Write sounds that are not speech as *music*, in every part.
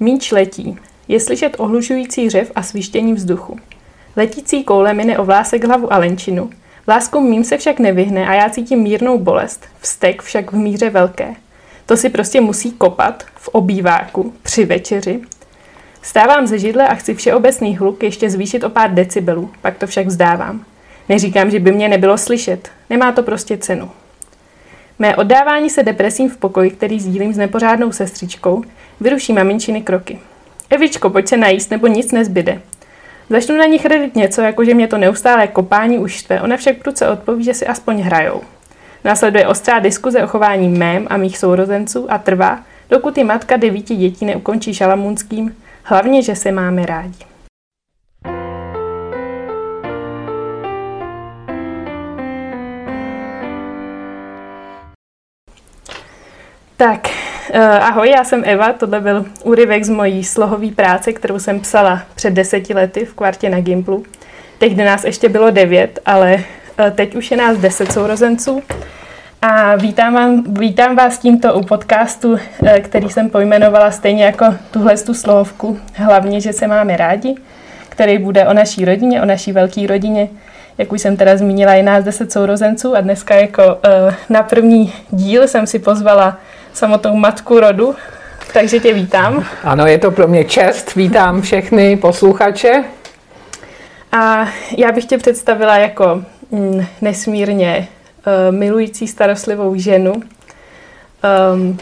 Míč letí. Je slyšet ohlušující řev a svištění vzduchu. Letící koule mine o vlásek hlavu a lenčinu. Vláskům mým se však nevyhne a já cítím mírnou bolest. Vztek však v míře velké. To si prostě musí kopat v obýváku při večeři. Stávám ze židle a chci všeobecný hluk ještě zvýšit o pár decibelů, pak to však vzdávám. Neříkám, že by mě nebylo slyšet. Nemá to prostě cenu. Mé oddávání se depresím v pokoji, který sdílím s nepořádnou sestřičkou, vyruší maminčiny kroky. Evičko, pojď se najíst, nebo nic nezbyde. Začnu na nich redit něco, jako že mě to neustálé kopání uštve, ona však pruce odpoví, že si aspoň hrajou. Následuje ostrá diskuze o chování mém a mých sourozenců a trvá, dokud i matka devíti dětí neukončí šalamunským, hlavně, že se máme rádi. Tak, ahoj, já jsem Eva, tohle byl úryvek z mojí slohové práce, kterou jsem psala před deseti lety v kvartě na Gimplu. Tehdy nás ještě bylo devět, ale uh, teď už je nás deset sourozenců. A vítám, vám, vítám vás tímto u podcastu, uh, který jsem pojmenovala stejně jako tuhle tu slohovku, hlavně, že se máme rádi, který bude o naší rodině, o naší velké rodině, jak už jsem teda zmínila, je nás deset sourozenců a dneska jako uh, na první díl jsem si pozvala samotnou matku rodu, takže tě vítám. Ano, je to pro mě čest. Vítám všechny posluchače. A já bych tě představila jako mm, nesmírně uh, milující starostlivou ženu, um,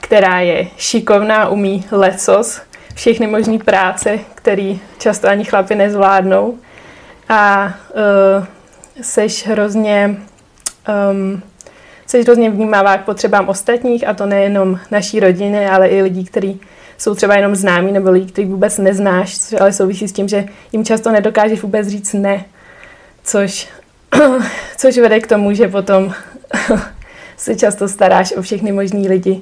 která je šikovná, umí lecos, všechny možné práce, které často ani chlapi nezvládnou. A uh, seš hrozně um, jsi hrozně vnímavá k potřebám ostatních a to nejenom naší rodiny, ale i lidí, kteří jsou třeba jenom známí nebo lidi, kteří vůbec neznáš, což ale souvisí s tím, že jim často nedokážeš vůbec říct ne, což, *clears throat* což vede k tomu, že potom *laughs* se často staráš o všechny možný lidi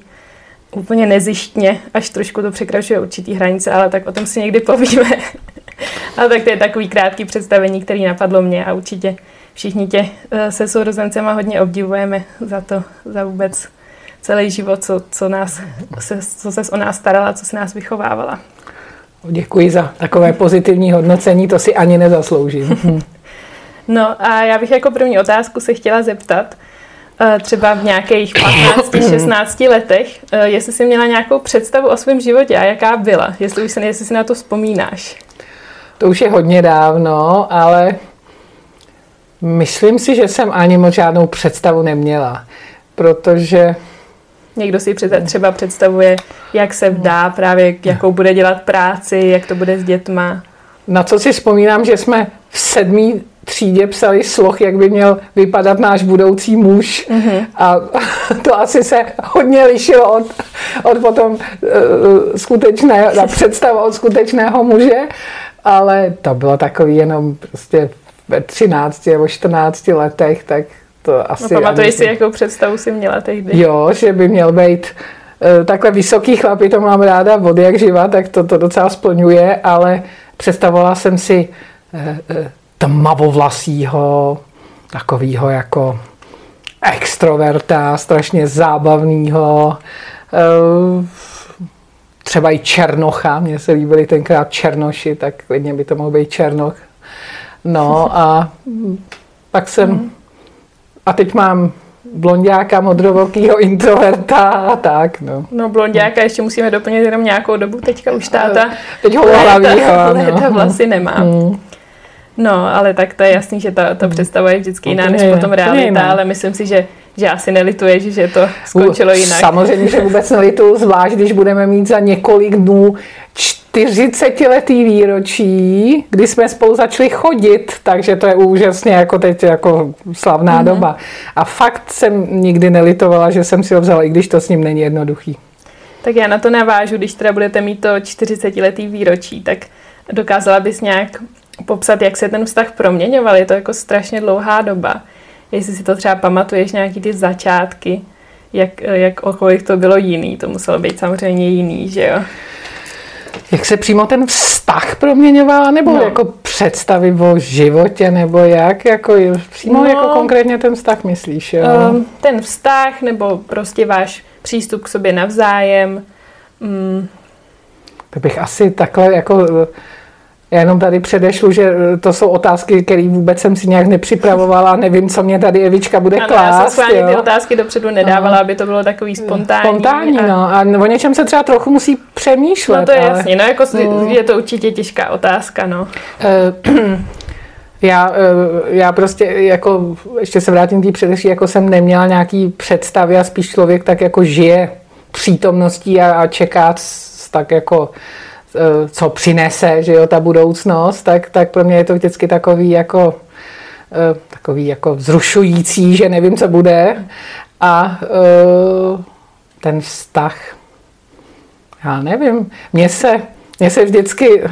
úplně nezištně, až trošku to překračuje určitý hranice, ale tak o tom si někdy povíme. *laughs* ale tak to je takový krátký představení, který napadlo mě a určitě všichni tě eh, se sourozencema hodně obdivujeme za to, za vůbec celý život, co, co, nás, se, co ses o nás starala, co se nás vychovávala. Děkuji za takové pozitivní hodnocení, to si ani nezasloužím. *laughs* No a já bych jako první otázku se chtěla zeptat, eh, třeba v nějakých 15-16 *coughs* letech, eh, jestli jsi měla nějakou představu o svém životě a jaká byla, jestli už se, jestli si na to vzpomínáš. To už je hodně dávno, ale Myslím si, že jsem ani moc žádnou představu neměla, protože... Někdo si třeba představuje, jak se vdá, právě jakou bude dělat práci, jak to bude s dětma. Na co si vzpomínám, že jsme v sedmý třídě psali sloh, jak by měl vypadat náš budoucí muž. Mm-hmm. A *laughs* to asi se hodně lišilo od, od potom uh, skutečné, *laughs* představa od skutečného muže, ale to bylo takový jenom prostě ve 13 nebo 14 letech, tak to asi... No pamatuješ si, jakou představu si měla tehdy? Jo, že by měl být uh, takhle vysoký chlapí, to mám ráda vody jak živa, tak to, to docela splňuje, ale představovala jsem si uh, uh, tmavovlasýho, takovýho jako extroverta, strašně zábavného, třeba i Černocha, mně se líbily tenkrát Černoši, tak klidně by to mohl být Černoch. No a pak jsem, mm. a teď mám blondiáka, modrovokýho introverta a tak, no. No blondiáka ještě musíme doplnit jenom nějakou dobu, teďka už táta teď ho léta, léta vlasy nemá. Mm. No, ale tak to je jasný, že ta, ta představa je vždycky jiná než potom realita, ale myslím si, že že asi nelituješ, že to skončilo jinak. Samozřejmě, že vůbec nelituju, zvlášť když budeme mít za několik dnů 40-letý výročí, kdy jsme spolu začali chodit, takže to je úžasně jako teď jako slavná mm-hmm. doba. A fakt jsem nikdy nelitovala, že jsem si ho vzala, i když to s ním není jednoduchý. Tak já na to navážu, když teda budete mít to 40-letý výročí, tak dokázala bys nějak popsat, jak se ten vztah proměňoval. Je to jako strašně dlouhá doba. Jestli si to třeba pamatuješ, nějaký ty začátky, jak, jak o kolik to bylo jiný. To muselo být samozřejmě jiný, že jo? Jak se přímo ten vztah proměňoval, nebo no. jako představy o životě, nebo jak, jako přímo no, jako konkrétně ten vztah myslíš, jo? Um, ten vztah, nebo prostě váš přístup k sobě navzájem. Um, To bych asi takhle jako já jenom tady předešlu, že to jsou otázky, které vůbec jsem si nějak nepřipravovala, nevím, co mě tady Evička bude ano, klást. Já jsem ty otázky dopředu nedávala, aby to bylo takový spontánní. Spontánní, a... no. A o něčem se třeba trochu musí přemýšlet. No to je ale... jasně, no jako mm. je to určitě těžká otázka, no. Uh, *clears throat* já, já prostě jako, ještě se vrátím k té předešlý, jako jsem neměla nějaký představy a spíš člověk tak jako žije přítomností a, a čeká tak jako Eh, co přinese, že jo, ta budoucnost, tak, tak pro mě je to vždycky takový jako eh, takový jako vzrušující, že nevím, co bude. A eh, ten vztah, já nevím, mně se, mně se vždycky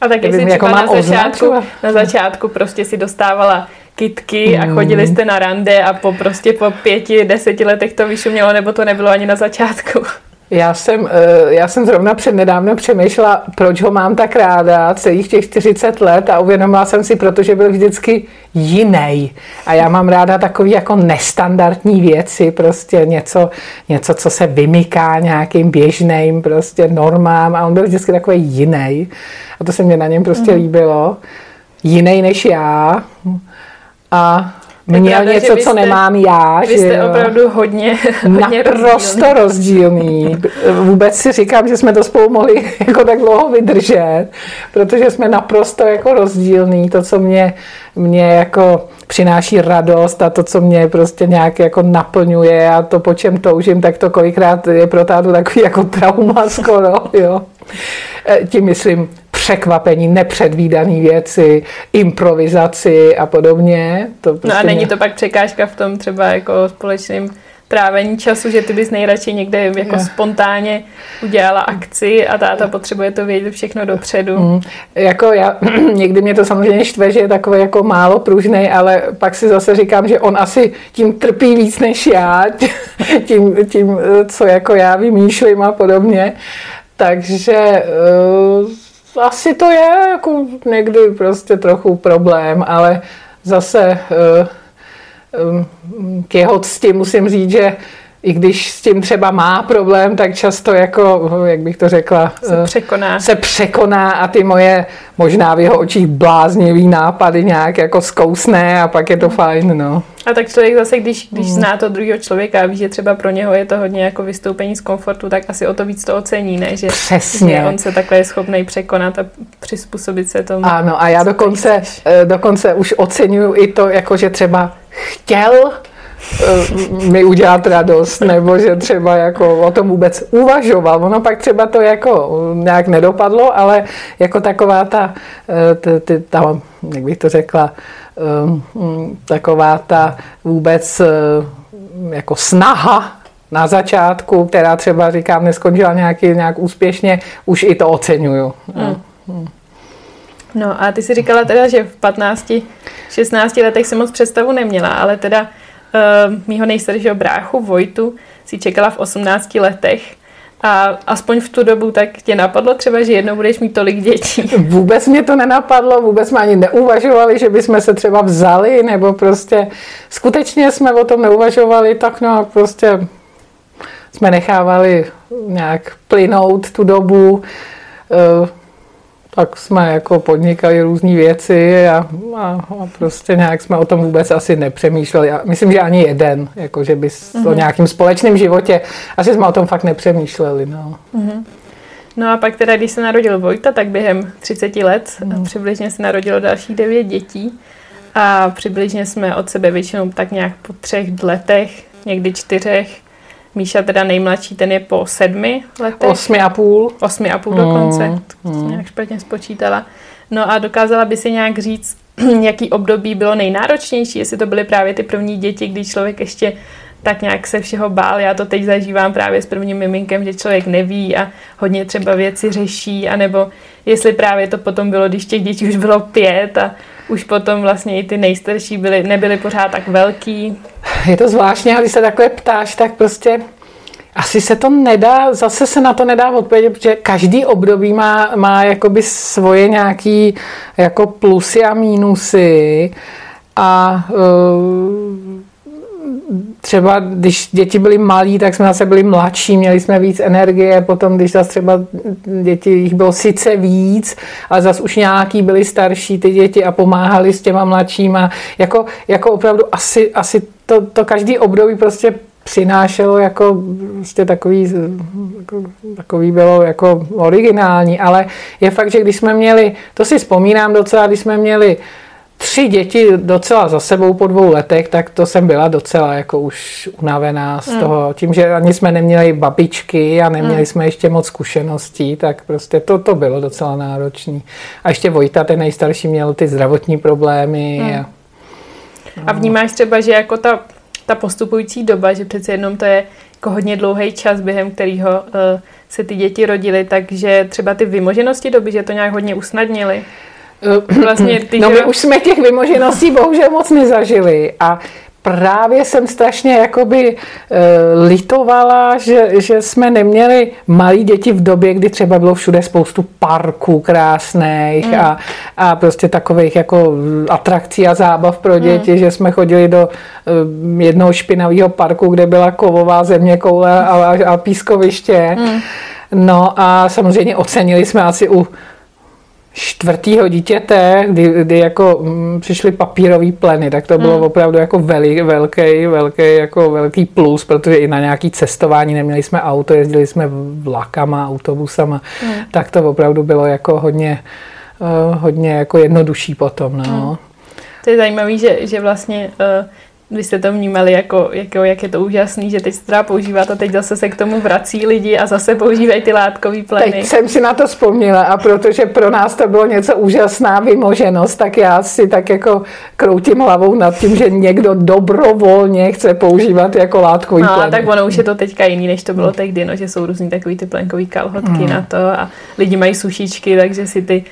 a tak nevím, jako na začátku, na začátku prostě si dostávala kitky a hmm. chodili jste na rande a po prostě po pěti, deseti letech to vyšumělo, nebo to nebylo ani na začátku. Já jsem, eh, já jsem zrovna před nedávno přemýšlela, proč ho mám tak ráda celých těch 40 let a uvědomila jsem si, protože byl vždycky jiný. A já mám ráda takový jako nestandardní věci, prostě něco, něco co se vymyká nějakým běžným prostě normám a on byl vždycky takový jiný. A to se mě na něm prostě mm. líbilo. Jiný než já. A měl pravda, něco, co nemám já. Vy jste jo? opravdu hodně, hodně Naprosto rozdílný. rozdílný. Vůbec si říkám, že jsme to spolu mohli *laughs* jako tak dlouho vydržet, protože jsme naprosto jako rozdílný. To, co mě, mě jako přináší radost a to, co mě prostě nějak jako naplňuje a to, po čem toužím, tak to kolikrát je pro tátu takový jako trauma *laughs* skoro, jo. E, tím myslím překvapení, nepředvídané věci, improvizaci a podobně. To prostě no a prostě není mě... to pak překážka v tom třeba jako společným trávení času, že ty bys nejradši někde jako spontánně udělala akci a táta potřebuje to vědět všechno dopředu. Mm. Jako já, *clears throat* někdy mě to samozřejmě štve, že je takový jako málo pružný, ale pak si zase říkám, že on asi tím trpí víc než já, *laughs* tím, tím co jako já vymýšlím a podobně. Takže uh, asi to je jako někdy prostě trochu problém, ale zase uh, k jeho cti musím říct, že i když s tím třeba má problém, tak často jako, jak bych to řekla, se překoná. se překoná a ty moje možná v jeho očích bláznivý nápady nějak jako zkousne a pak je to fajn, no. A tak člověk zase, když, když mm. zná to druhého člověka a ví, že třeba pro něho je to hodně jako vystoupení z komfortu, tak asi o to víc to ocení, ne? Že, Přesně. že on se takhle je schopný překonat a přizpůsobit se tomu. Ano, a já dokonce, eh, dokonce už oceňuju i to, jako že třeba chtěl Eh, mi udělat radost, nebo že třeba jako o tom vůbec uvažoval. Ono pak třeba to jako nějak nedopadlo, ale jako taková ta, eh, ta jak bych to řekla, eh, taková ta vůbec jako snaha na začátku, která třeba říkám, neskončila nějaký, nějak úspěšně, už i to oceňuju. Hmm. Hmm. No a ty si říkala teda, že v 15, 16 letech si moc představu neměla, ale teda mýho nejstaršího bráchu Vojtu si čekala v 18 letech. A aspoň v tu dobu tak tě napadlo třeba, že jednou budeš mít tolik dětí? *laughs* Vůbec mě to nenapadlo, vůbec jsme ani neuvažovali, že bychom se třeba vzali, nebo prostě skutečně jsme o tom neuvažovali, tak no prostě jsme nechávali nějak plynout tu dobu. Tak jsme jako podnikali různé věci a, a, a prostě nějak jsme o tom vůbec asi nepřemýšleli. A myslím, že ani jeden, jako že by mm-hmm. o mhm. nějakém společném životě, asi jsme o tom fakt nepřemýšleli. No. Mm-hmm. No a pak teda, když se narodil Vojta, tak během 30 let mm. přibližně se narodilo dalších devět dětí a přibližně jsme od sebe většinou tak nějak po třech letech, někdy čtyřech, Míša teda nejmladší, ten je po sedmi letech. Osmi a půl. Osmi a půl dokonce, mm, to mm. nějak špatně spočítala. No a dokázala by si nějak říct, *clears throat* jaký období bylo nejnáročnější, jestli to byly právě ty první děti, kdy člověk ještě tak nějak se všeho bál. Já to teď zažívám právě s prvním miminkem, že člověk neví a hodně třeba věci řeší, anebo jestli právě to potom bylo, když těch dětí už bylo pět a už potom vlastně i ty nejstarší byly, nebyly pořád tak velký. Je to zvláštně, když se takhle ptáš, tak prostě asi se to nedá, zase se na to nedá odpovědět, protože každý období má, má jakoby svoje nějaký jako plusy a mínusy a uh, třeba když děti byly malí, tak jsme zase byli mladší, měli jsme víc energie, potom když zase třeba děti, jich bylo sice víc, ale zase už nějaký byli starší ty děti a pomáhali s těma mladšíma. Jako, jako opravdu asi, asi to, to každý období prostě přinášelo jako prostě takový, jako, takový bylo jako originální, ale je fakt, že když jsme měli, to si vzpomínám docela, když jsme měli tři děti docela za sebou po dvou letech, tak to jsem byla docela jako už unavená z mm. toho, tím, že ani jsme neměli babičky a neměli mm. jsme ještě moc zkušeností, tak prostě to, to bylo docela náročný. A ještě Vojta, ten nejstarší, měl ty zdravotní problémy. Mm. A, no. a vnímáš třeba, že jako ta, ta postupující doba, že přece jenom to je jako hodně dlouhý čas, během kterého uh, se ty děti rodily, takže třeba ty vymoženosti doby, že to nějak hodně usnadnili? Vlastně *clears throat* ty, no my už jsme těch vymožeností bohužel moc nezažili a právě jsem strašně jakoby e, litovala, že, že jsme neměli malí děti v době, kdy třeba bylo všude spoustu parků krásných mm. a, a prostě takových jako atrakcí a zábav pro děti, mm. že jsme chodili do e, jednoho špinavého parku, kde byla kovová země koule a, a, a pískoviště. Mm. No a samozřejmě ocenili jsme asi u čtvrtýho dítěte, kdy, kdy jako mm, přišly papírové pleny, tak to bylo hmm. opravdu jako velik, velký, velký, jako velký plus, protože i na nějaký cestování neměli jsme auto, jezdili jsme vlakama, autobusama, hmm. tak to opravdu bylo jako hodně, uh, hodně jako jednodušší potom. No. Hmm. To je zajímavé, že, že vlastně uh, vy jste to vnímali jako, jako, jak je to úžasný, že teď se teda používá a teď zase se k tomu vrací lidi a zase používají ty látkový pleny. Teď jsem si na to vzpomněla a protože pro nás to bylo něco úžasná vymoženost, tak já si tak jako kroutím hlavou nad tím, že někdo dobrovolně chce používat jako látkový no, pleny. tak ono už je to teďka jiný, než to bylo tehdy, no, že jsou různý takový ty plenkový kalhotky hmm. na to a lidi mají sušičky, takže si ty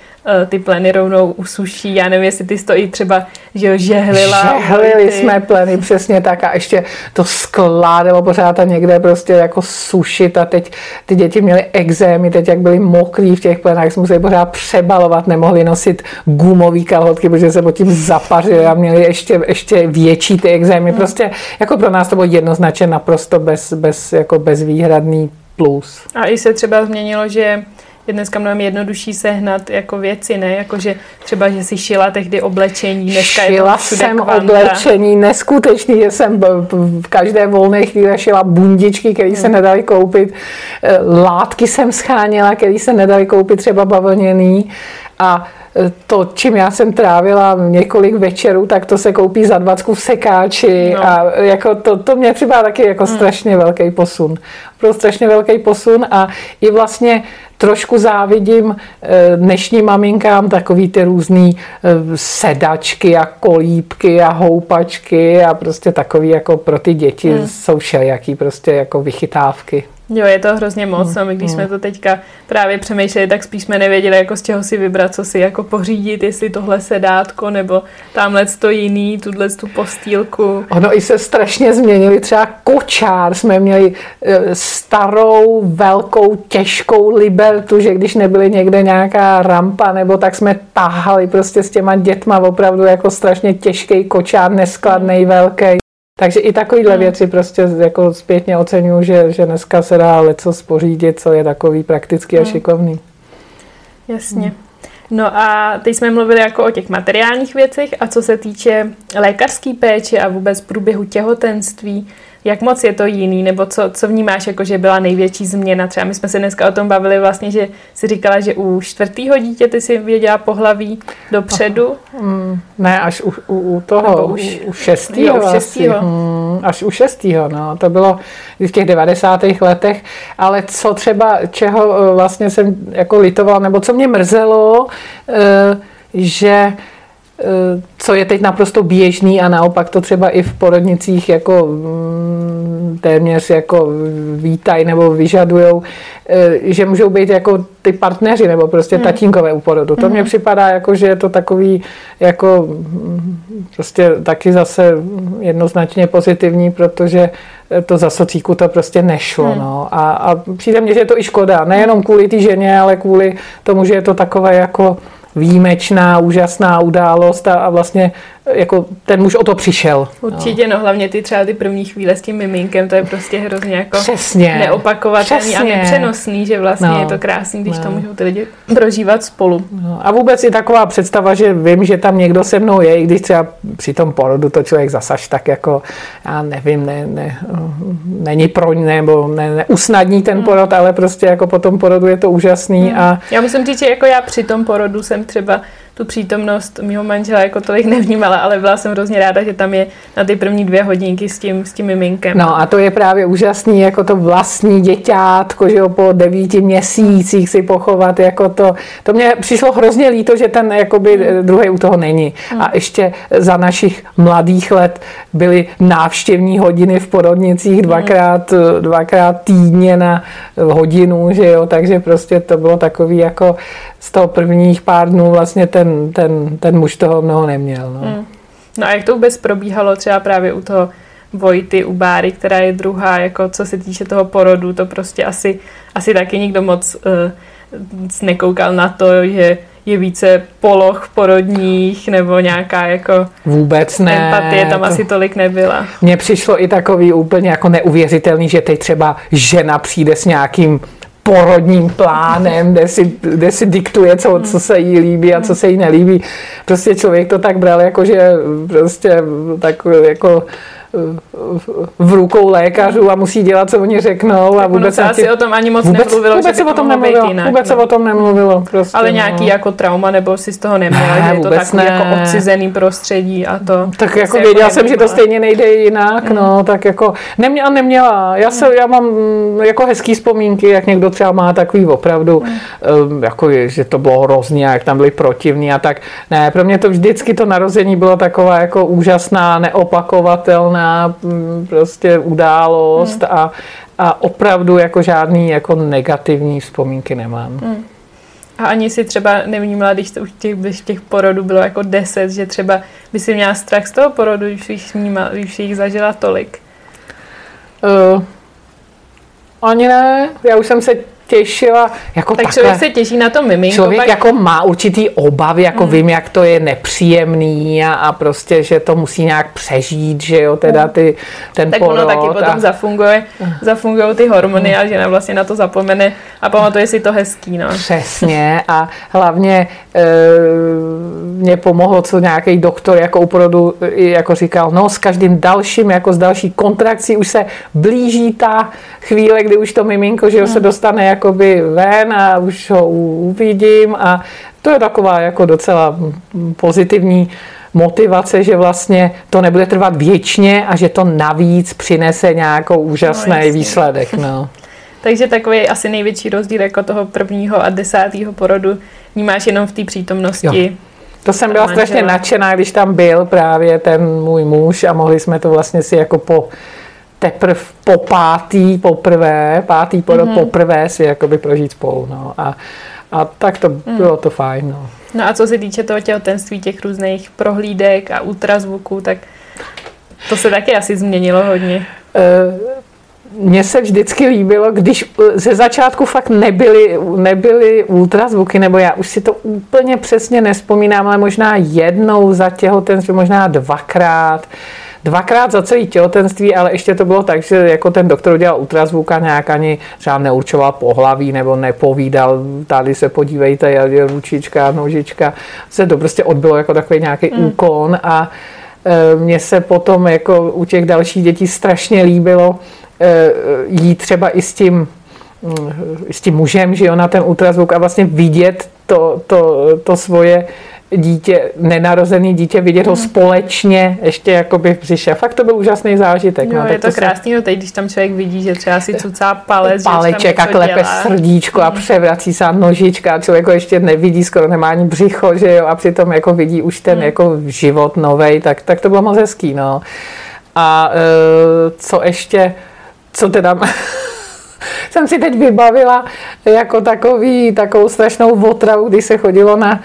ty pleny rovnou usuší. Já nevím, jestli ty stojí třeba, že žehlila. Žehlili ty... jsme pleny, přesně tak a ještě to skládalo pořád a někde prostě jako sušit a teď ty děti měly exémy, teď jak byly mokrý v těch plenách, jsme museli pořád přebalovat, nemohli nosit gumový kalhotky, protože se pod tím zapařili a měli ještě, ještě větší ty exémy. Hmm. Prostě jako pro nás to bylo jednoznačně naprosto bez, bez, jako bezvýhradný plus. A i se třeba změnilo, že je dneska mnohem jednodušší sehnat jako věci, ne? Jako, že třeba, že si šila tehdy oblečení, dneska šila je to jsem kvanta. oblečení, neskutečný, že jsem v každé volné chvíli šila bundičky, které hmm. se nedaly koupit, eh, látky jsem scháněla, které se nedaly koupit, třeba bavlněný a to, čím já jsem trávila několik večerů, tak to se koupí za dvacku v sekáči no. a jako to, to mě připadá taky jako hmm. strašně velký posun. Pro strašně velký posun a i vlastně trošku závidím eh, dnešním maminkám takový ty různý eh, sedačky a kolípky a houpačky a prostě takový jako pro ty děti hmm. jsou všelijaký prostě jako vychytávky. Jo, je to hrozně moc. No, my když jsme to teďka právě přemýšleli, tak spíš jsme nevěděli, jako z čeho si vybrat, co si jako pořídit, jestli tohle sedátko, nebo tamhle to jiný, tuhle tu postýlku. Ono i se strašně změnili. Třeba kočár jsme měli e, starou, velkou, těžkou libertu, že když nebyly někde nějaká rampa, nebo tak jsme tahali prostě s těma dětma opravdu jako strašně těžký kočár, neskladný, velký. Takže i takovýhle hmm. věci prostě jako zpětně oceňuju, že, že dneska se dá leco spořídit, co je takový praktický a šikovný. Jasně. Hmm. No a teď jsme mluvili jako o těch materiálních věcech a co se týče lékařské péče a vůbec průběhu těhotenství, jak moc je to jiný, nebo co, co vnímáš, jako že byla největší změna? Třeba my jsme se dneska o tom bavili vlastně, že si říkala, že u čtvrtého dítě ty si věděla pohlaví dopředu. Mm, ne, až u, u, u toho, už, u, u šestého. U šestýho. Hmm, až u šestého, no. To bylo v těch 90. letech. Ale co třeba, čeho eh, vlastně jsem jako litovala, nebo co mě mrzelo, eh, že co je teď naprosto běžný a naopak to třeba i v porodnicích jako mm, téměř jako vítají nebo vyžadujou, eh, že můžou být jako ty partneři nebo prostě hmm. tatínkové u porodu. To hmm. mně připadá jako, že je to takový jako mm, prostě taky zase jednoznačně pozitivní, protože to za socíku to prostě nešlo. Hmm. No. A, a přijde mně, že je to i škoda. Nejenom kvůli té ženě, ale kvůli tomu, že je to takové jako výjimečná, úžasná událost a, a vlastně jako ten muž o to přišel. Určitě, no. no hlavně ty třeba ty první chvíle s tím miminkem, to je prostě hrozně jako Přesně. neopakovatelný Přesně. a nepřenosný, že vlastně No. je to krásný, když No. to můžou ty lidi prožívat spolu. No, a vůbec i taková představa, že vím, že tam někdo se mnou je, i když třeba při tom porodu to člověk zasaž tak jako, já nevím, ne, ne, není pro ně, nebo ne, neusnadní ten porod, ale prostě jako po tom porodu je to úžasný a Já musím říct, že jako já při tom porodu jsem třeba tu přítomnost mého manžela jako tolik nevnímala, ale byla jsem hrozně ráda, že tam je na ty první dvě hodinky s tím, s tím miminkem. No a to je právě úžasný, jako to vlastní děťátko, že jo, po devíti měsících si pochovat, jako to, to mě přišlo hrozně líto, že ten jakoby Hmm. druhý u toho není. A ještě za našich mladých let byly návštěvní hodiny v porodnicích dvakrát, dvakrát týdně na hodinu, že jo, takže prostě to bylo takový jako z toho prvních pár dnů vlastně ten, ten, ten muž toho mnoho neměl. No. Mm. No a jak to vůbec probíhalo třeba právě u toho Vojty, u Báry, která je druhá, jako co se týče toho porodu, to prostě asi, asi taky nikdo moc uh, nekoukal na to, že je více poloh porodních nebo nějaká jako Vůbec ne. empatie tam to- asi tolik nebyla. Mně přišlo i takový úplně jako neuvěřitelný, že teď třeba žena přijde s nějakým porodním plánem, kde si, kde si diktuje, co, co se jí líbí a co se jí nelíbí. Prostě člověk to tak bral, jako že prostě tak jako v rukou lékařů a musí dělat, co oni řeknou. A vůbec se asi tě- o tom ani moc vůbec, nemluvilo, vůbec se o to tom nemluvilo. jinak. Vůbec se no. o tom nemluvilo. Prostě, Ale no. nějaký jako trauma, nebo si z toho neměla, Ne, že je to takový ne. jako odcizený prostředí a to. Tak se jako věděla jsem, že to nevnímala. stejně nejde jinak, no, tak jako neměla, neměla. Já, se, já mám mm, jako hezký vzpomínky, jak někdo třeba má takový opravdu, um, jako je, že to bylo hrozně, jak tam byli protivní a tak. Ne, pro mě to vždycky to narození bylo taková jako úžasná, neopakovatelná mm, prostě událost a, a opravdu jako žádný jako negativní vzpomínky nemám. A ani si třeba nevnímala, když to už těch, když těch porodů bylo jako deset, že třeba by si měla strach z toho porodu, když jich, vnímala, když jich zažila tolik. Uh, ani ne, já už jsem se těšila jako Tak takhle. člověk se těší na to miminko. Člověk pak, jako má určitý obavy, jako vím, jak to je nepříjemný a, a prostě, že to musí nějak přežít, že jo, teda ty, ten tak porod. ono taky potom a, zafunguje, zafungují ty hormony a žena vlastně na to zapomene a pamatuje si to hezký, no. Přesně a hlavně e, mě pomohlo, co nějaký doktor jako u porodu i jako říkal, no s každým dalším, jako s další kontrakcí už se blíží ta chvíle, kdy už to miminko, že jo, se dostane jakoby ven a už ho uvidím a to je taková jako docela pozitivní motivace, že vlastně to nebude trvat věčně a že to navíc přinese nějakou úžasný jasně. výsledek. No. *laughs* Takže takový asi největší rozdíl jako toho prvního a desátého porodu vnímáš jenom v té přítomnosti. Jo. To jsem byla strašně nadšená, když tam byl právě ten můj muž a mohli jsme to vlastně si jako po teprv po pátý poprvé, pátý mm-hmm. poprvé si jakoby prožít spolu. No. A, a tak to bylo to fajn. No. No a co se týče toho těhotenství, těch různých prohlídek a ultrazvuků, tak to se taky asi změnilo hodně. Eh, Mně se vždycky líbilo, když eh, ze začátku fakt nebyly, nebyly ultrazvuky, nebo já už si to úplně přesně nespomínám, ale možná jednou za těhotenství, možná dvakrát. Dvakrát za celý těhotenství, ale ještě to bylo tak, že jako ten doktor udělal ultrazvuk a nějak ani třeba neurčoval pohlaví nebo nepovídal, tady se podívejte, je ručička, nožička, se to prostě odbylo jako takový nějaký mm. úkon a e, mně se potom jako u těch dalších dětí strašně líbilo e, jít třeba i s tím mm, s tím mužem, že jo, na ten ultrazvuk a vlastně vidět to, to, to svoje dítě, nenarozený dítě, vidět ho společně ještě jakoby v břiše. Fakt to byl úžasný zážitek. Jo, no, je to se- krásný, no teď, když tam člověk vidí, že třeba si cucá palec, paleček a klepe dělá. srdíčko a převrací se nožička a člověk ho ještě nevidí, skoro nemá ani břicho, že jo, a přitom jako vidí už ten jako život novej, tak, tak to bylo moc hezký, no. A e, co ještě, co teda *laughs* jsem si teď vybavila jako takový, takovou strašnou otravu, když se chodilo na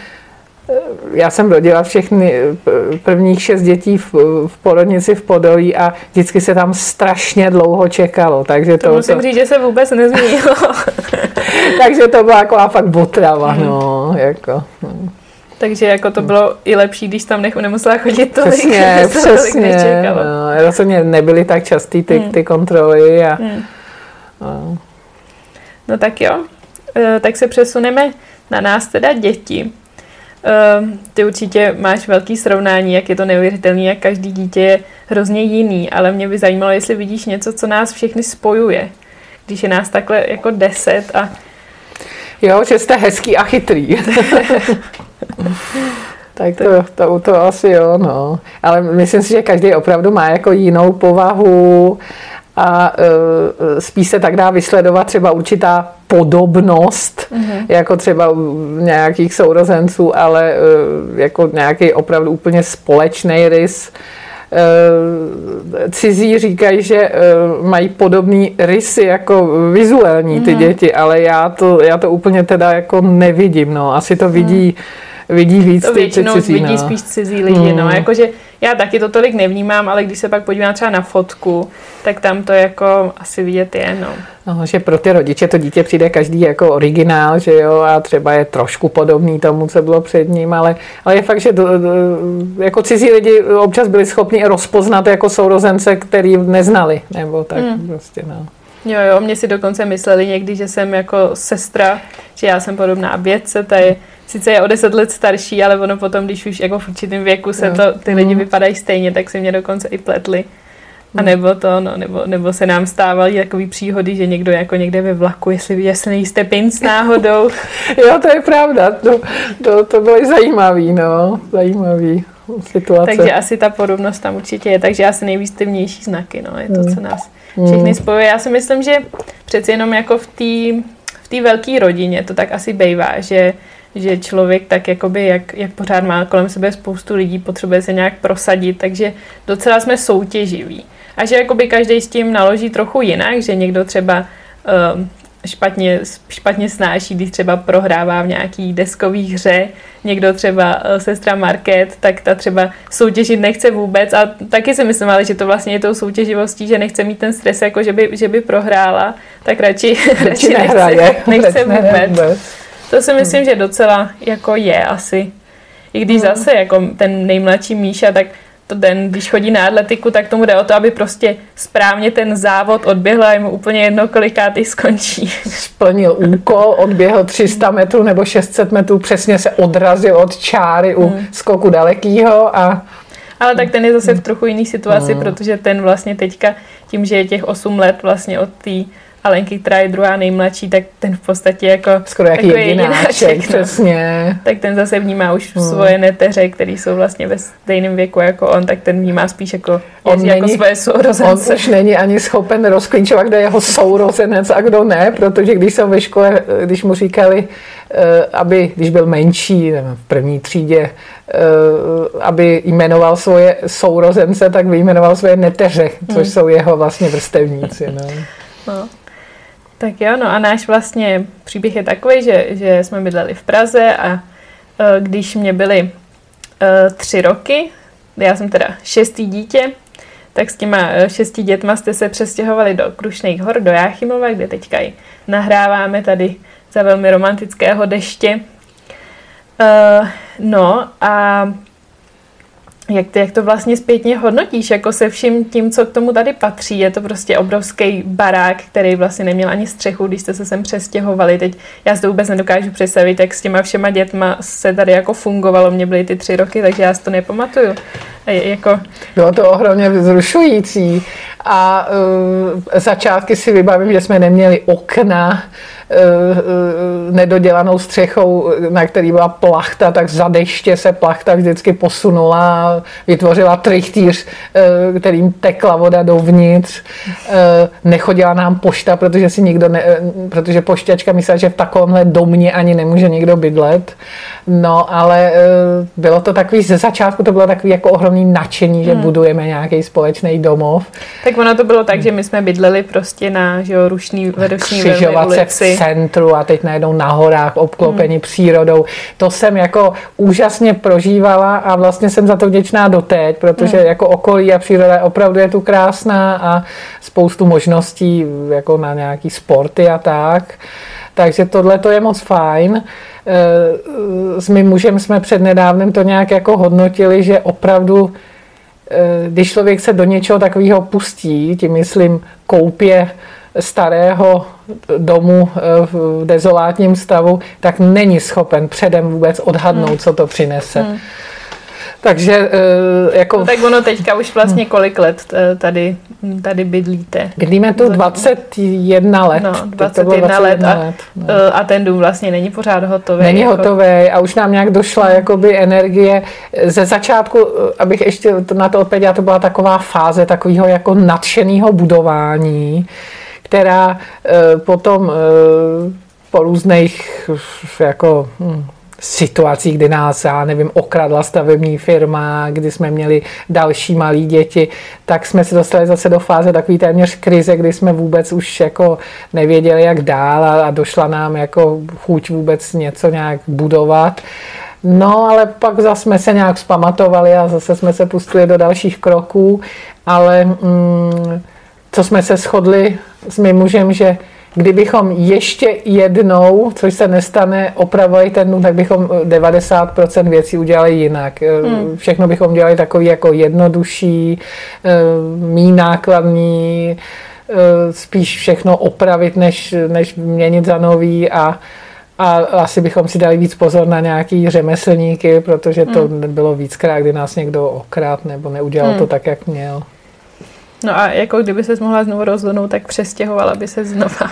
já jsem rodila všechny p- prvních šest dětí v, v porodnici v Podolí a vždycky se tam strašně dlouho čekalo, takže To to, musím to, říct, že se vůbec nezměnilo. *laughs* takže to byla taková fakt otrava, no, jako. no. Takže jako to bylo i lepší, když tam nech nemusela chodit tolik. Přesně, *laughs* přesně. No, rozhodně nebyly tak častý ty, hmm. ty kontroly. A, hmm. no. no tak jo, e, tak se přesuneme na nás teda děti. E, ty určitě máš velký srovnání, jak je to neuvěřitelný, jak každý dítě je hrozně jiný, ale mě by zajímalo, jestli vidíš něco, co nás všechny spojuje. Když je nás takhle jako deset a Jo, že jste hezký a chytrý. *laughs* tak to, to, to asi jo, no. Ale myslím si, že každý opravdu má jako jinou povahu a uh, spíš se tak dá vysledovat třeba určitá podobnost, mm-hmm. jako třeba nějakých sourozenců, ale uh, jako nějaký opravdu úplně společný rys. Uh, cizí říkají, že mají podobný rysy jako vizuální ty mm-hmm. děti, ale já to, já to úplně teda jako nevidím, no. Asi to vidí mm vidí víc to většinou ty cizí, vidí no. spíš cizí lidi, no. mm. no. Jakože já taky to tolik nevnímám, ale když se pak podívám třeba na fotku, tak tam to jako asi vidět je, no. No, že pro ty rodiče to dítě přijde každý jako originál, že jo, a třeba je trošku podobný tomu, co bylo před ním, ale, ale je fakt, že do, do, jako cizí lidi občas byli schopni rozpoznat jako sourozence, který neznali, nebo tak mm. prostě, no. Jo, jo, mě si dokonce mysleli někdy, že jsem jako sestra, že já jsem podobná vědce, ta je sice je o deset let starší, ale ono potom, když už jako v určitém věku se to, ty lidi mm. vypadají stejně, tak si mě dokonce i pletli. A nebo to, no, nebo, nebo se nám stávaly takový příhody, že někdo jako někde ve vlaku, jestli, jestli nejste pinc náhodou. *laughs* jo, to je pravda, to, to, to bylo zajímavý, no, zajímavý situace. Takže asi ta podobnost tam určitě je, takže asi nejvíc ty vnější znaky, no, je to, co nás všechny spojuje. Já si myslím, že přeci jenom jako v té v té velké rodině to tak asi bývá, že že člověk tak jakoby, jak, jak pořád má kolem sebe spoustu lidí, potřebuje se nějak prosadit, takže docela jsme soutěživí. A že jakoby každý s tím naloží trochu jinak, že někdo třeba uh, špatně, špatně snáší, když třeba prohrává v nějaký deskový hře, někdo třeba uh, sestra Market, tak ta třeba soutěžit nechce vůbec a taky si myslím, ale že to vlastně je tou soutěživostí, že nechce mít ten stres, jako že by, že by prohrála, tak radši, *laughs* radši nechce, nechce vůbec. vůbec. To si myslím, že docela jako je asi. I když hmm. zase jako ten nejmladší Míša, tak to den, když chodí na atletiku, tak tomu jde o to, aby prostě správně ten závod odběhl a je mu úplně jedno, kolikátý skončí. *laughs* Splnil úkol, odběhl 300 metrů nebo 600 metrů, přesně se odrazil od čáry u hmm. skoku dalekýho a ale tak ten je zase v trochu jiný situaci, hmm. protože ten vlastně teďka tím, že je těch 8 let vlastně od té Alenky, která je druhá nejmladší, tak ten v podstatě jako skoro jako jedináček, no. přesně. Tak ten zase vnímá už hmm. svoje neteře, které jsou vlastně ve stejném věku jako on, tak ten vnímá spíš jako, on jako není, svoje sourozence. On už není ani schopen rozklíčovat, kde je jeho sourozenec a kdo ne, protože když jsem ve škole, když mu říkali, eh, aby, když byl menší, v první třídě, eh, aby jmenoval svoje sourozence, tak vyjmenoval svoje neteře, což hmm. jsou jeho vlastně vrstevníci. No. No. Tak jo, no a náš vlastně příběh je takový, že, že jsme bydleli v Praze a uh, když mě byly uh, tři roky, já jsem teda šestý dítě, tak s těma uh, šesti dětma jste se přestěhovali do Krušných hor, do Jáchymova, kde teďka i nahráváme tady za velmi romantického deště. No a jak, ty, jak to vlastně zpětně hodnotíš, jako se vším tím, co k tomu tady patří. Je to prostě obrovský barák, který vlastně neměl ani střechu, když jste se sem přestěhovali. Teď já si to vůbec nedokážu představit, jak s těma všema dětma se tady jako fungovalo. Mě byly ty tři roky, takže já si to nepamatuju. Jako... Bylo to ohromně vzrušující. A uh, začátky si vybavím, že jsme neměli okna, eh, nedodělanou střechou, na který byla plachta, tak za deště se plachta vždycky posunula vytvořila trichtýř, eh, kterým tekla voda dovnitř. Nechodila nám pošta, protože si nikdo ne, protože pošťačka myslela, že v takovémhle domě ani nemůže nikdo bydlet. No, ale bylo to takový, ze začátku to bylo takový jako ohromný nadšení, že hmm. budujeme nějaký společný domov. Tak ono to bylo tak, že my jsme bydleli prostě na že jo, rušný, vedoční ulici centru a teď najednou na horách obklopení hmm. přírodou. To jsem jako úžasně prožívala a vlastně jsem za to vděčná doteď, protože hmm. jako okolí a příroda opravdu je tu krásná a spoustu možností jako na nějaký sporty a tak. Takže tohle to je moc fajn. S mým mužem jsme před nedávnem to nějak jako hodnotili, že opravdu když člověk se do něčeho takového pustí, tím myslím koupě starého domu v dezolátním stavu, tak není schopen předem vůbec odhadnout, hmm. co to přinese. Hmm. Takže eh, jako... No, tak ono teďka už vlastně kolik let eh, tady, tady bydlíte? Bydlíme tu 21 let. No, 21, 21 let, a, let no. Eh, a ten dům vlastně není pořád hotový. Není jako... hotový a už nám nějak došla jakoby energie. Ze začátku, abych ještě na to odpověděla, to byla taková fáze takového jako nadšeného budování, která potom po různých jako hm, situací, kdy nás, já nevím, okradla stavební firma, kdy jsme měli další malí děti, tak jsme se dostali zase do fáze takový téměř krize, kdy jsme vůbec už jako nevěděli, jak dál a, a došla nám jako chuť vůbec něco nějak budovat. No, ale pak zase jsme se nějak zpamatovali a zase jsme se pustili do dalších kroků, ale mm, co jsme se shodli s mým mužem, že Kdybychom ještě jednou, což se nestane, opravovali ten dům, tak bychom 90% věcí udělali jinak. Hmm. Všechno bychom dělali takový jako jednodušší, eh, mý nákladní, eh, spíš všechno opravit, než, než měnit za nový a a asi bychom si dali víc pozor na nějaký řemeslníky, protože to hmm. bylo víckrát, kdy nás někdo okrát nebo neudělal hmm. to tak, jak měl. No a jako kdyby se mohla znovu rozhodnout, tak přestěhovala by se znova. *laughs*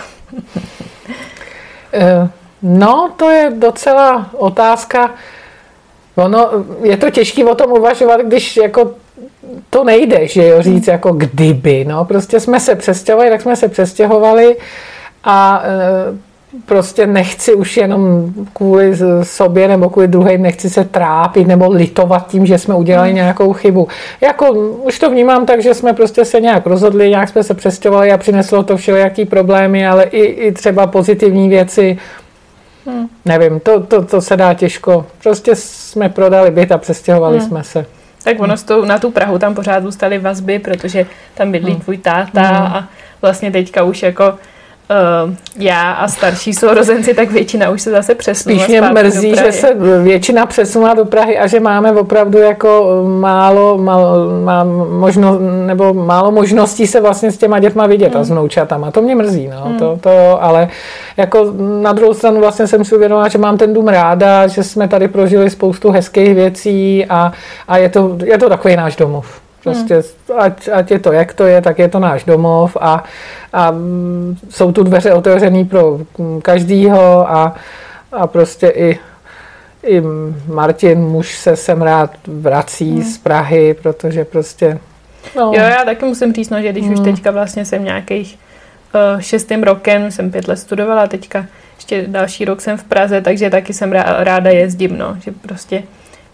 Eh, no, to je docela otázka. Ono, je to těžké o tom uvažovat, když jako to nejde, že jo, říct jako kdyby, no, prostě jsme se přestěhovali, tak jsme se přestěhovali a eh, prostě nechci už jenom kvůli sobě nebo kvůli druhým nechci se trápit nebo litovat tím, že jsme udělali hmm. nějakou chybu. Jako už to vnímám tak, že jsme prostě se nějak rozhodli, nějak jsme se přestěhovali a přineslo to všelijaký problémy, ale i, i třeba pozitivní věci. Hmm. Nevím, to, to, to se dá těžko. Prostě jsme prodali byt a přestěhovali hmm. jsme se. Tak ono hmm. na tu Prahu tam pořád zůstaly vazby, protože tam bydlí hmm. tvůj táta hmm. a vlastně teďka už jako uh, já a starší sourozenci, tak většina už se zase přesunula Spíš mě mrzí, že se většina přesunula do Prahy a že máme opravdu jako málo, málo, má možno, nebo málo možností se vlastně s těma dětma vidět hmm. a s vnoučatama. To mě mrzí, no. Hmm. To, to, ale jako na druhou stranu vlastně jsem si uvědomila, že mám ten dům ráda, že jsme tady prožili spoustu hezkých věcí a, a je, to, je to takový náš domov. Prostě hmm. ať, ať je to, jak to je, tak je to náš domov a, a jsou tu dveře otevřené pro každýho a, a prostě i, i Martin, muž se sem rád vrací hmm. z Prahy, protože prostě... No. Jo, já taky musím říct, no, že když hmm. už teďka vlastně jsem nějakých uh, šestým rokem, jsem pět let studovala, teďka ještě další rok jsem v Praze, takže taky jsem ráda jezdím, no, že prostě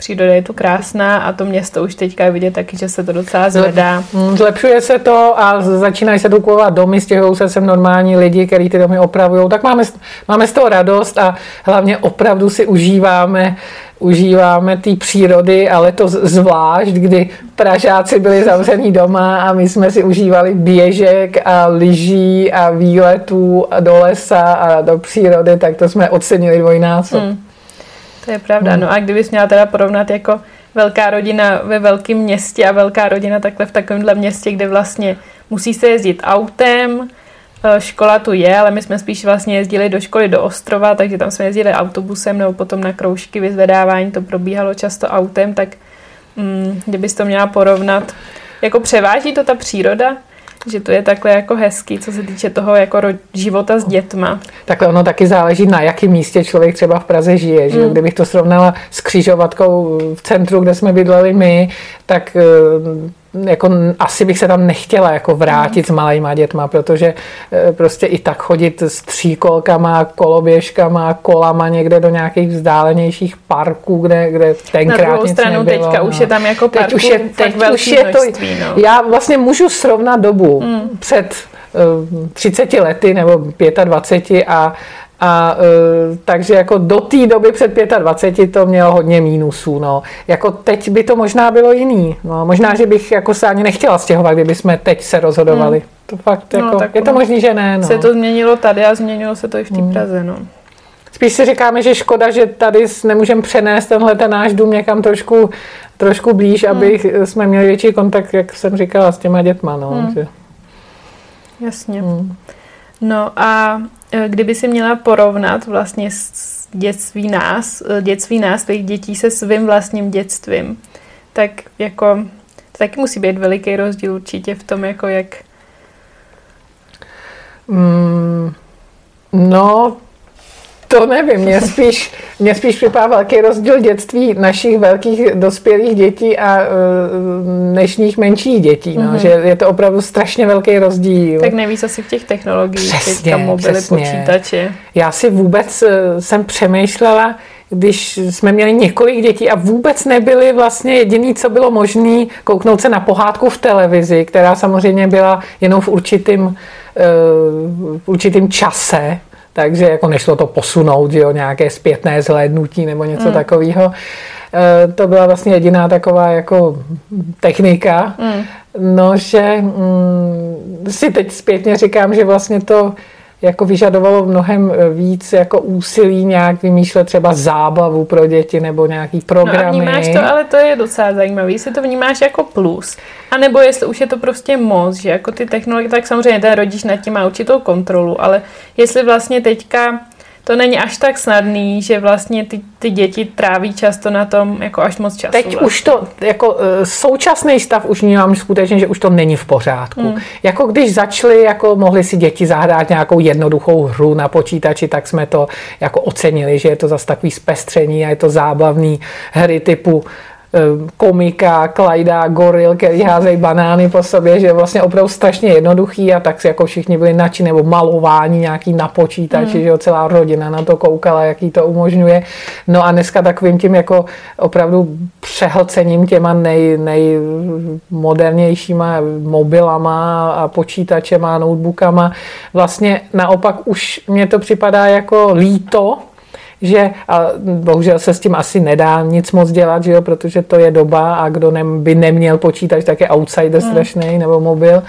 příroda je tu krásná a to město už teďka je vidět taky, že se to docela zvedá. Mm, zlepšuje se to a začínají se tu kupovat domy, stěhují se sem normální lidi, kteří ty domy opravují, tak máme, máme z toho radost a hlavně opravdu si užíváme užíváme té přírody, ale to zvlášť, kdy Pražáci byli zavřený doma a my jsme si užívali běžek a lyží a výletů do lesa a do přírody, tak to jsme ocenili dvojnásob. Hmm. To je pravda. Hmm. No a kdybys měla teda porovnat jako velká rodina ve velkém městě a velká rodina takhle v takovémhle městě, kde vlastně musí se jezdit autem, e, škola tu je, ale my jsme spíš vlastně jezdili do školy do Ostrova, takže tam jsme jezdili autobusem nebo potom na kroužky vyzvedávání, to probíhalo často autem, tak mm, kdybys to měla porovnat, jako převáží to ta příroda? Že to je takhle jako hezký, co se týče toho jako života s dětma. Takhle ono taky záleží, na jakém místě člověk třeba v Praze žije. Že? Mm. Kdybych to srovnala s křižovatkou v centru, kde jsme bydleli my, tak eh, jako asi bych se tam nechtěla jako vrátit mm. s malýma dětma, protože eh, prostě i tak chodit s tříkolkama, koloběžkama, kolama někde do nějakých vzdálenějších parků, kde, kde tenkrát Na druhou stranu nebylo, teďka no. už je tam jako parků teď už je, teď už je to, no. Já vlastně můžu srovnat dobu mm. před uh, eh, 30 lety nebo 25 a A uh, takže jako do té doby před 25 to mělo hodně mínusů. No. Jako teď by to možná bylo jiný. No. Možná, že bych jako se ani nechtěla stěhovat, kdyby jsme teď se rozhodovali. Hmm. To fakt no, jako, je to možný, že ne. No. Se to změnilo tady a změnilo se to i v té hmm. Praze. No. Spíš si říkáme, že škoda, že tady nemůžeme přenést tenhle ten náš dům někam trošku, trošku blíž, hmm. aby jsme měli větší kontakt, jak jsem říkala, s těma dětma. No. Hmm. Že... Jasně. Hmm. No a e, kdyby si měla porovnat vlastně s dětství nás, e, dětství nás, těch dětí se svým vlastním dětstvím, tak jako to taky musí být veliký rozdíl určitě v tom, jako jak... Mm, no, to nevím, mě spíš, mě spíš připadá velký rozdíl dětství našich velkých dospělých dětí a uh, dnešních menších dětí, no, mm-hmm. že je to opravdu strašně velký rozdíl. Tak nevíc asi v těch technologiích, přesně, mobily, přesně. počítače. Já si vůbec uh, jsem přemýšlela, když jsme měli několik dětí a vůbec nebyli vlastně jediný, co bylo možné, kouknout se na pohádku v televizi, která samozřejmě byla jenom v určitým, uh, v určitým čase, takže jako nešlo to posunout, jo, nějaké zpětné zhlédnutí nebo něco mm. takového. E, to byla vlastně jediná taková jako technika, mm. no, že mm, si teď zpětně říkám, že vlastně to jako vyžadovalo mnohem eh, víc jako úsilí nějak vymýšlet třeba zábavu pro děti nebo nějaký programy. No a vnímáš to, ale to je docela zajímavé, jestli to vnímáš jako plus, a nebo jestli už je to prostě moc, že jako ty technologie, tak samozřejmě ten rodič nad tím má určitou kontrolu, ale jestli vlastně teďka to není až tak snadný, že vlastně ty, ty děti tráví často na tom jako až moc času. Teď vlastně. už to, jako e, současný stav už vnímám skutečně, že už to není v pořádku. Hmm. Jako když začaly, jako mohli si děti zahrát nějakou jednoduchou hru na počítači, tak jsme to jako ocenili, že je to zase takový zpestření a je to zábavný hry typu komika, Klajda, goril, který házejí banány po sobě, že je vlastně opravdu strašně jednoduchý a tak si jako všichni byli nadši, nebo malování nějaký na počítači, mm. že jo, celá rodina na to koukala, jaký to umožňuje. No a dneska takovým tím jako opravdu přehlcením těma nej, nejmodernějšíma mobilama a počítačema, notebookama, vlastně naopak už mě to připadá jako líto, že a bohužel se s tím asi nedá nic moc dělat, že jo, protože to je doba a kdo ne, by neměl počítač, tak je outsider hmm. strašný nebo mobil.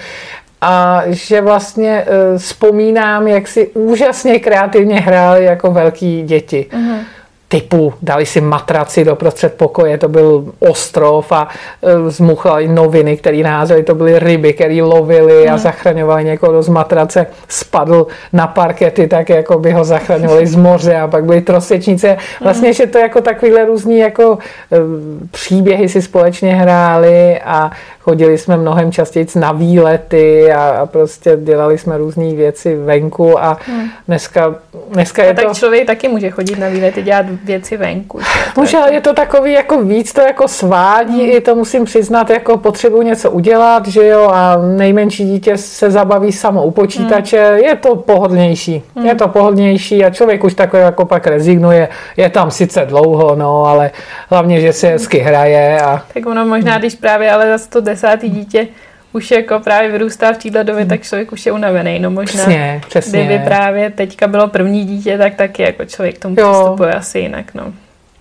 A že vlastně uh, vzpomínám, jak si úžasně kreativně hráli jako velký děti. Hmm typu, dali si matraci do prostřed pokoje, to byl ostrov a e, zmuchlali noviny, které naházeli, to byly ryby, které lovili a hmm. zachraňovali někoho z matrace, spadl na parkety, tak jako by ho zachraňovali z moře a pak byly trosečnice. Vlastně, že to jako takovýhle různý jako e, příběhy si společně hráli a chodili jsme mnohem častěji na výlety a, a prostě dělali jsme různé věci venku a hmm. dneska, dneska a je tak to... člověk taky může chodit na výlety, dělat věci venku. Může, ale je to takový jako víc, to jako svádí, hmm. i to musím přiznat, jako potřebuji něco udělat, že jo, a nejmenší dítě se zabaví samo u počítače, hmm. je to pohodlnější, hmm. je to pohodlnější a člověk už takový jako pak rezignuje, je tam sice dlouho, no, ale hlavně, že se hezky hraje. A... Tak ono možná, když právě ale zase to desátý dítě už jako právě vyrůstá v této době, tak člověk už je unavený. No možná, přesně, přesně. kdyby právě teďka bylo první dítě, tak taky jako člověk tomu jo. přistupuje asi jinak. No.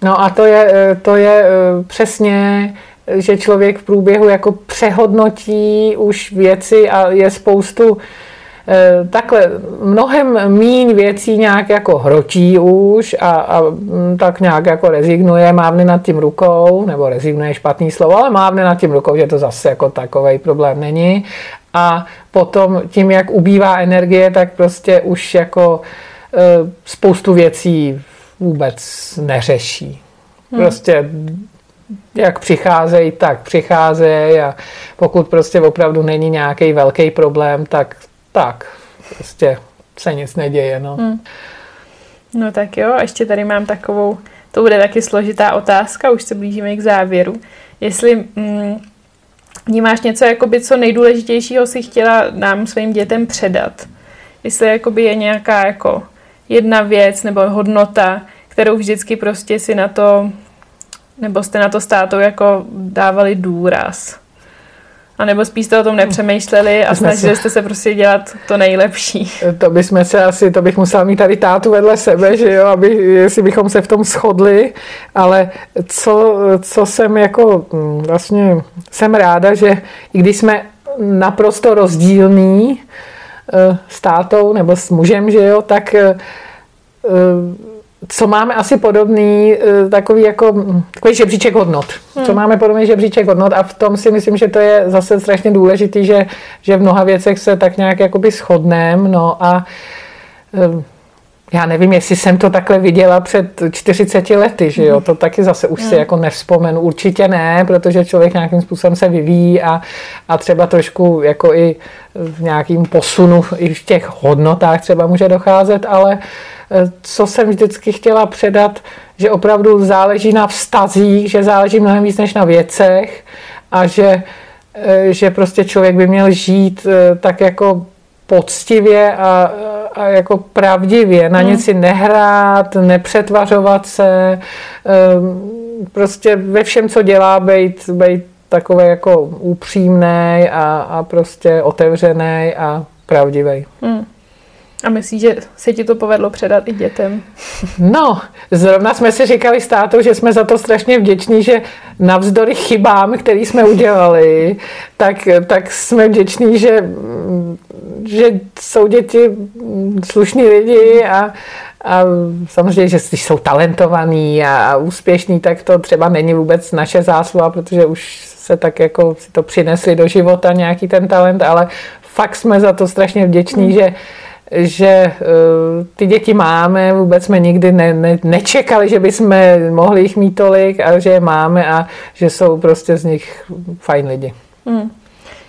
no a to je, eh, to je eh, přesně že člověk v průběhu jako přehodnotí už věci a je spoustu Eh, takhle mnohem míň věcí nějak jako hrotí už a, a mm, tak nějak jako rezignuje, mávne nad tím rukou, nebo rezignuje špatný slovo, ale mávne nad tím rukou, že to zase jako takový problém není. A potom tím, jak ubývá energie, tak prostě už jako e, spoustu věcí vůbec neřeší. Hmm. Prostě jak přicházejí, tak přicházejí a pokud prostě opravdu není nějaký velký problém, tak tak, prostě se nic neděje, no. Hmm. No tak jo, ještě tady mám takovou, to bude taky složitá otázka, už se blížíme k závěru. Jestli mm, vnímáš něco, jakoby, co nejdůležitějšího si chtěla nám svým dětem předat. Jestli jakoby je nějaká jako jedna věc nebo hodnota, kterou vždycky prostě si na to, nebo jste na to státou jako dávali důraz. A nebo spíš jste o tom nepřemýšleli a snažili jste se prostě dělat to nejlepší. To bychom se asi, to bych musela mít tady tátu vedle sebe, že jo, aby, jestli bychom se v tom shodli, ale co, co jsem jako, mm, vlastně jsem ráda, že i když jsme naprosto rozdílní eh, s tátou nebo s mužem, že jo, tak eh, co máme asi podobný, eh, takový jako hm, takový žebříček hodnot. Hmm. Co máme podobný žebříček hodnot a v tom si myslím, že to je zase strašně důležitý, že, že v mnoha věcech se tak nějak jakoby shodneme, no a já nevím, jestli jsem to takhle viděla před 40 lety, že jo, to taky zase už si hmm. jako nevzpomenu, určitě ne, protože člověk nějakým způsobem se vyvíjí a, a třeba trošku jako i v nějakým posunu i v těch hodnotách třeba může docházet, ale uh, co jsem vždycky chtěla předat, že opravdu záleží na vztazích, že záleží mnohem víc než na věcech a že, eh, že prostě člověk by měl žít eh, tak jako poctivě a, a jako pravdivě, na hmm. nic si nehrát, nepřetvařovat se, prostě ve všem, co dělá, být, být takový jako upřímný a, a prostě otevřený a pravdivý. Hmm. A myslíš, že se ti to povedlo předat i dětem? No, zrovna jsme si říkali s tátou, že jsme za to strašně vděční, že navzdory chybám, které jsme udělali, tak, tak jsme vděční, že, že jsou děti slušní lidi a, a samozřejmě, že když jsou talentovaní a, a úspěšní, tak to třeba není vůbec naše zásluha, protože už se tak jako si to přinesli do života nějaký ten talent, ale fakt jsme za to strašně vděční, mm. že že uh, ty děti máme, vůbec jsme nikdy ne, ne, nečekali, že bychom mohli jich mít tolik, ale že je máme a že jsou prostě z nich fajn lidi. Hmm.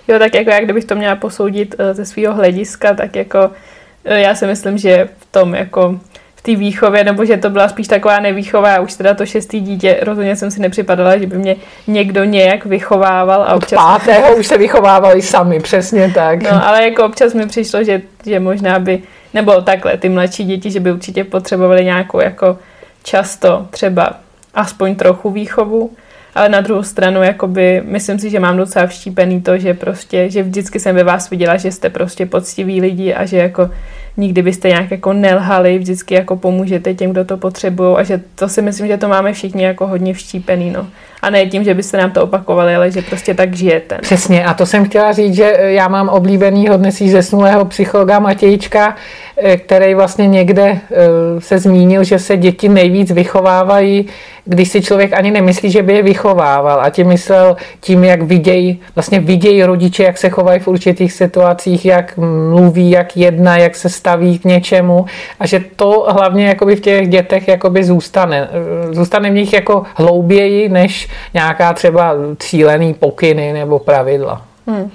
Jo, tak jako já kdybych to měla posoudit uh, ze svého hlediska, tak jako uh, já si myslím, že v tom jako té výchově, nebo že to byla spíš taková nevýchova. Já už teda to šestý dítě, rozhodně jsem si nepřipadala, že by mě někdo nějak vychovával. A občas... Od pátého už se vychovávali sami, přesně tak. No, ale jako občas mi přišlo, že, že možná by, nebo takhle, ty mladší děti, že by určitě potřebovali nějakou jako často třeba aspoň trochu výchovu, ale na druhou stranu, jakoby, myslím si, že mám docela vštípený to, že prostě, že vždycky jsem ve vás viděla, že jste prostě poctiví lidi a že jako nikdy byste nějak jako nelhali, vždycky jako pomůžete těm, kdo to potřebují a že to si myslím, že to máme všichni jako hodně vštípený, no. A ne tím, že byste nám to opakovali, ale že prostě tak žijete. Přesně a to jsem chtěla říct, že já mám oblíbenýho dnes zesnulého psychologa Matějčka, eh, který vlastně někde eh, se zmínil, že se děti nejvíc vychovávají, když si člověk ani nemyslí, že by je vychovával a tím myslel tím, jak vidějí, vlastně vidějí rodiče, jak se chovají v určitých situacích, jak mluví, jak jedna, jak se staví k něčemu a že to hlavně jakoby v těch dětech jakoby zůstane. Zůstane v nich jako hlouběji, než nějaká třeba cílený pokyny nebo pravidla. Hmm.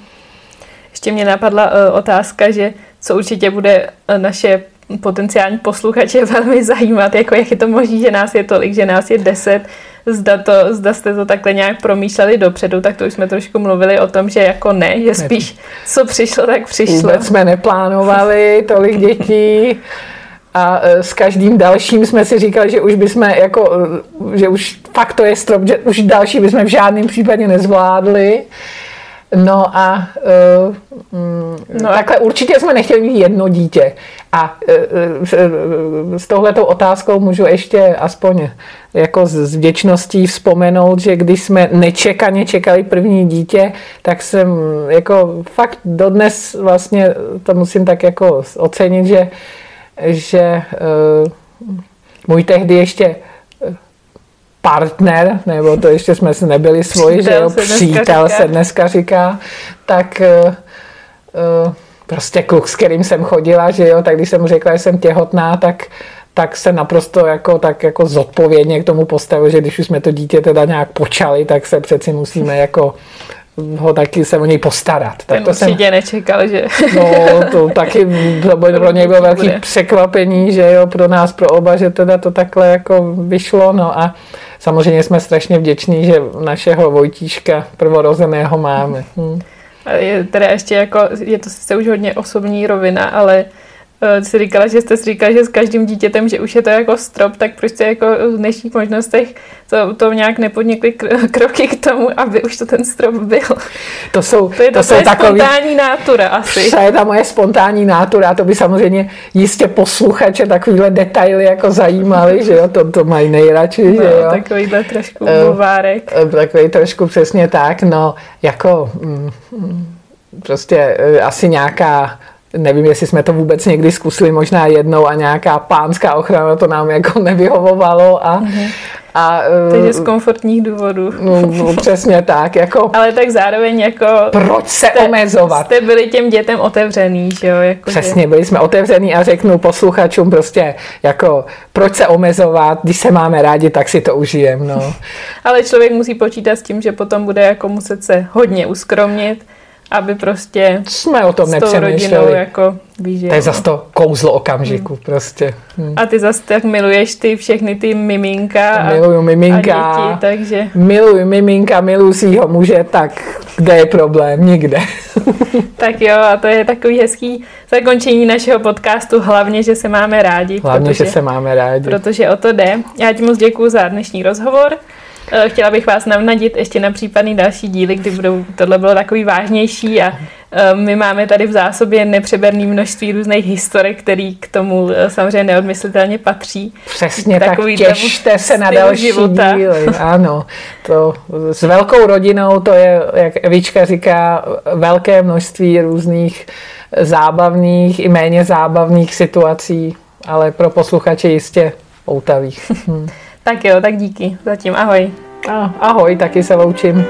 Ještě mě napadla uh, otázka, že co určitě bude uh, naše potenciální posluchače *laughs* velmi zajímat, jako jak je to možné, že nás je tolik, že nás je deset, zda, to, zda jste to takhle nějak promýšleli dopředu, tak to už jsme trošku mluvili o tom, že jako ne, že spíš co přišlo, tak přišlo. Vůbec jsme neplánovali tolik dětí *laughs* a e, s každým dalším jsme si říkali, že už bychom jako, e, že už fakt to je strop, že už další bychom v žádném případě nezvládli. No a uh, no takhle určitě jsme nechtěli mít jedno dítě. A uh, s touhletou otázkou můžu ještě aspoň jako s vděčností vzpomenout, že když jsme nečekaně čekali první dítě, tak jsem jako fakt dodnes vlastně to musím tak jako ocenit, že, že uh, můj tehdy ještě partner, nebo to ještě jsme si nebyli svoji, že jo, přítel se dneska říká, tak uh, prostě kluk, s kterým jsem chodila, že jo, tak když jsem mu řekla, že jsem těhotná, tak tak se naprosto jako, tak jako zodpovědně k tomu postavil, že když už jsme to dítě teda nějak počali, tak se přeci musíme jako ho taky se o něj postarat. Tak to určitě jsem, nečekal, že... No, to taky to pro něj bylo velký překvapení, že jo, pro nás, pro oba, že teda to takhle jako vyšlo, no a samozřejmě jsme strašně vděční, že našeho Vojtíška prvorozeného máme. Hm. Je teda ještě jako, je to sice už hodně osobní rovina, ale uh, si říkala, že jste si říkala, že s každým dítětem, že už je to jako strop, tak prostě jako v dnešních možnostech to, to nějak nepodnikly *laughs* kroky k tomu, aby už to ten strop byl. To jsou, to je, to, to jsou takový, spontánní nátura asi. To je ta moje spontánní nátura, to by samozřejmě jistě posluchače takovýhle detaily jako zajímaly, že jo, to, to mají nejradši, no, že jo. Takovýhle trošku buvárek. Uh, takový trošku přesně tak, no, jako mm, mm prostě uh, asi nějaká nevím, jestli jsme to vůbec někdy zkusili, možná jednou a nějaká pánská ochrana to nám jako *laughs* nevyhovovalo a, mm-hmm. A, Takže z komfortních důvodů. No, no, přesně tak. Jako, Ale tak zároveň jako... Proč se jste, omezovat? Jste byli těm dětem otevřený, že jo? Jako Přesně, byli jsme otevřený a řeknu posluchačům prostě jako, proč se omezovat, když se máme rádi, tak si to užijem, no. *laughs* Ale člověk musí počítat s tím, že potom bude jako muset se hodně uskromnit, aby prostě jsme o tom nepřemýšleli. jako víš, To je zase to kouzlo okamžiku hmm. prostě. Hmm. A ty zase tak miluješ ty všechny ty miminka a, Miluju miminka. A děti, takže... Miluju miminka, miluju svýho muže, tak kde je problém? Nikde. *laughs* tak jo, a to je takový hezký zakončení našeho podcastu, hlavně, že se máme rádi. Hlavně, protože, že se máme rádi. Protože o to jde. Já ti moc děkuji za dnešní rozhovor. Eh, chtěla bych vás navnadit ještě na případný další díly, kdy budou, tohle bylo takový vážnější a eh, my máme tady v zásobě nepřeberné množství různých historek, který k tomu eh, samozřejmě neodmyslitelně patří. Přesně tak, těšte se na další života. díly. *laughs* Ano, to s velkou rodinou, to je, jak Evička říká, velké množství různých zábavných i méně zábavných situací, ale pro posluchače jistě poutavých. *laughs* Tak jo, tak díky. Zatím ahoj. A, ahoj, taky se loučím.